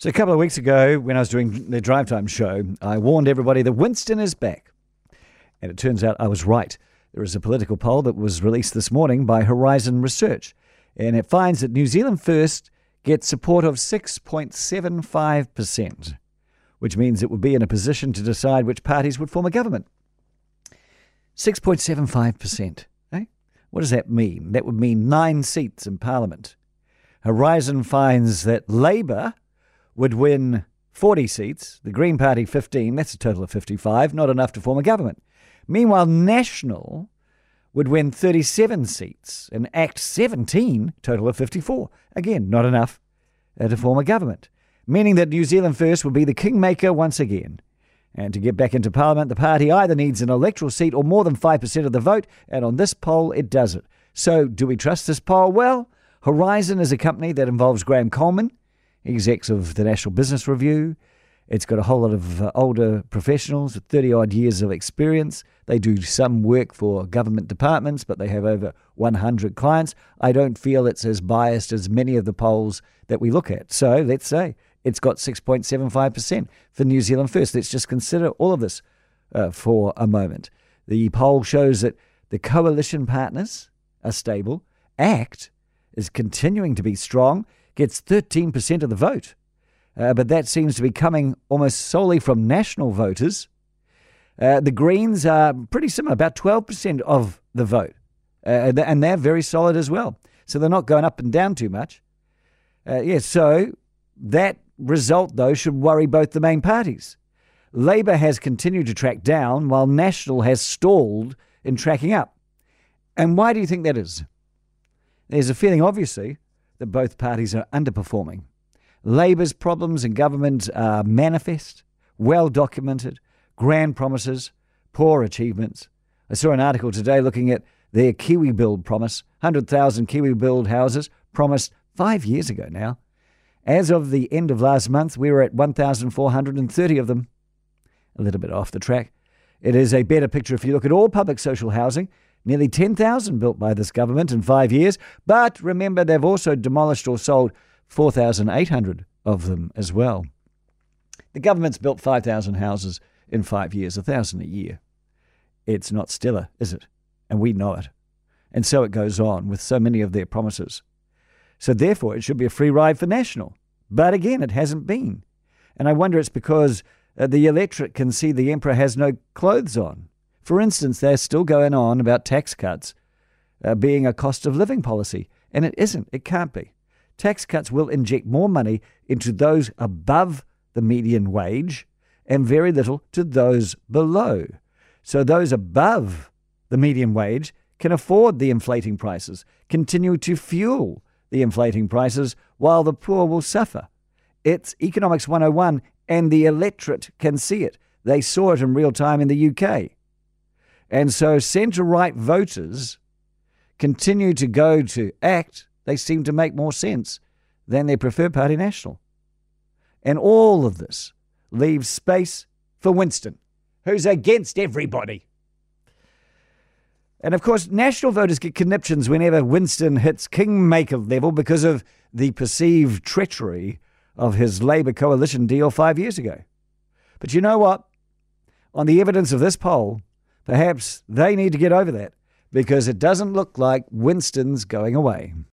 So, a couple of weeks ago, when I was doing the drive time show, I warned everybody that Winston is back. And it turns out I was right. There is a political poll that was released this morning by Horizon Research, and it finds that New Zealand First gets support of 6.75%, which means it would be in a position to decide which parties would form a government. 6.75%. Eh? What does that mean? That would mean nine seats in Parliament. Horizon finds that Labour would win 40 seats, the Green Party 15, that's a total of 55, not enough to form a government. Meanwhile, National would win 37 seats and Act 17, total of 54. Again, not enough uh, to form a government, meaning that New Zealand First would be the kingmaker once again. And to get back into Parliament, the party either needs an electoral seat or more than 5% of the vote, and on this poll, it does it. So, do we trust this poll? Well, Horizon is a company that involves Graham Coleman, execs of the National Business Review. It's got a whole lot of uh, older professionals with 30 odd years of experience. They do some work for government departments, but they have over 100 clients. I don't feel it's as biased as many of the polls that we look at. So let's say it's got 6.75% for New Zealand First. Let's just consider all of this uh, for a moment. The poll shows that the coalition partners are stable. ACT is continuing to be strong gets 13% of the vote. Uh, but that seems to be coming almost solely from national voters. Uh, the Greens are pretty similar, about 12% of the vote. Uh, and they're very solid as well. So they're not going up and down too much. Uh, yeah, so that result, though, should worry both the main parties. Labour has continued to track down, while National has stalled in tracking up. And why do you think that is? There's a feeling, obviously, that both parties are underperforming. Labour's problems in government are manifest, well documented, grand promises, poor achievements. I saw an article today looking at their Kiwi Build promise 100,000 Kiwi Build houses promised five years ago now. As of the end of last month, we were at 1,430 of them. A little bit off the track. It is a better picture if you look at all public social housing Nearly 10,000 built by this government in five years. But remember, they've also demolished or sold 4,800 of them as well. The government's built 5,000 houses in five years, 1,000 a year. It's not stellar, is it? And we know it. And so it goes on with so many of their promises. So therefore, it should be a free ride for National. But again, it hasn't been. And I wonder it's because uh, the electorate can see the emperor has no clothes on. For instance, they're still going on about tax cuts uh, being a cost of living policy, and it isn't. It can't be. Tax cuts will inject more money into those above the median wage and very little to those below. So those above the median wage can afford the inflating prices, continue to fuel the inflating prices, while the poor will suffer. It's Economics 101, and the electorate can see it. They saw it in real time in the UK. And so centre right voters continue to go to ACT. They seem to make more sense than their preferred party national. And all of this leaves space for Winston, who's against everybody. And of course, national voters get conniptions whenever Winston hits kingmaker level because of the perceived treachery of his Labour coalition deal five years ago. But you know what? On the evidence of this poll, Perhaps they need to get over that because it doesn't look like Winston's going away.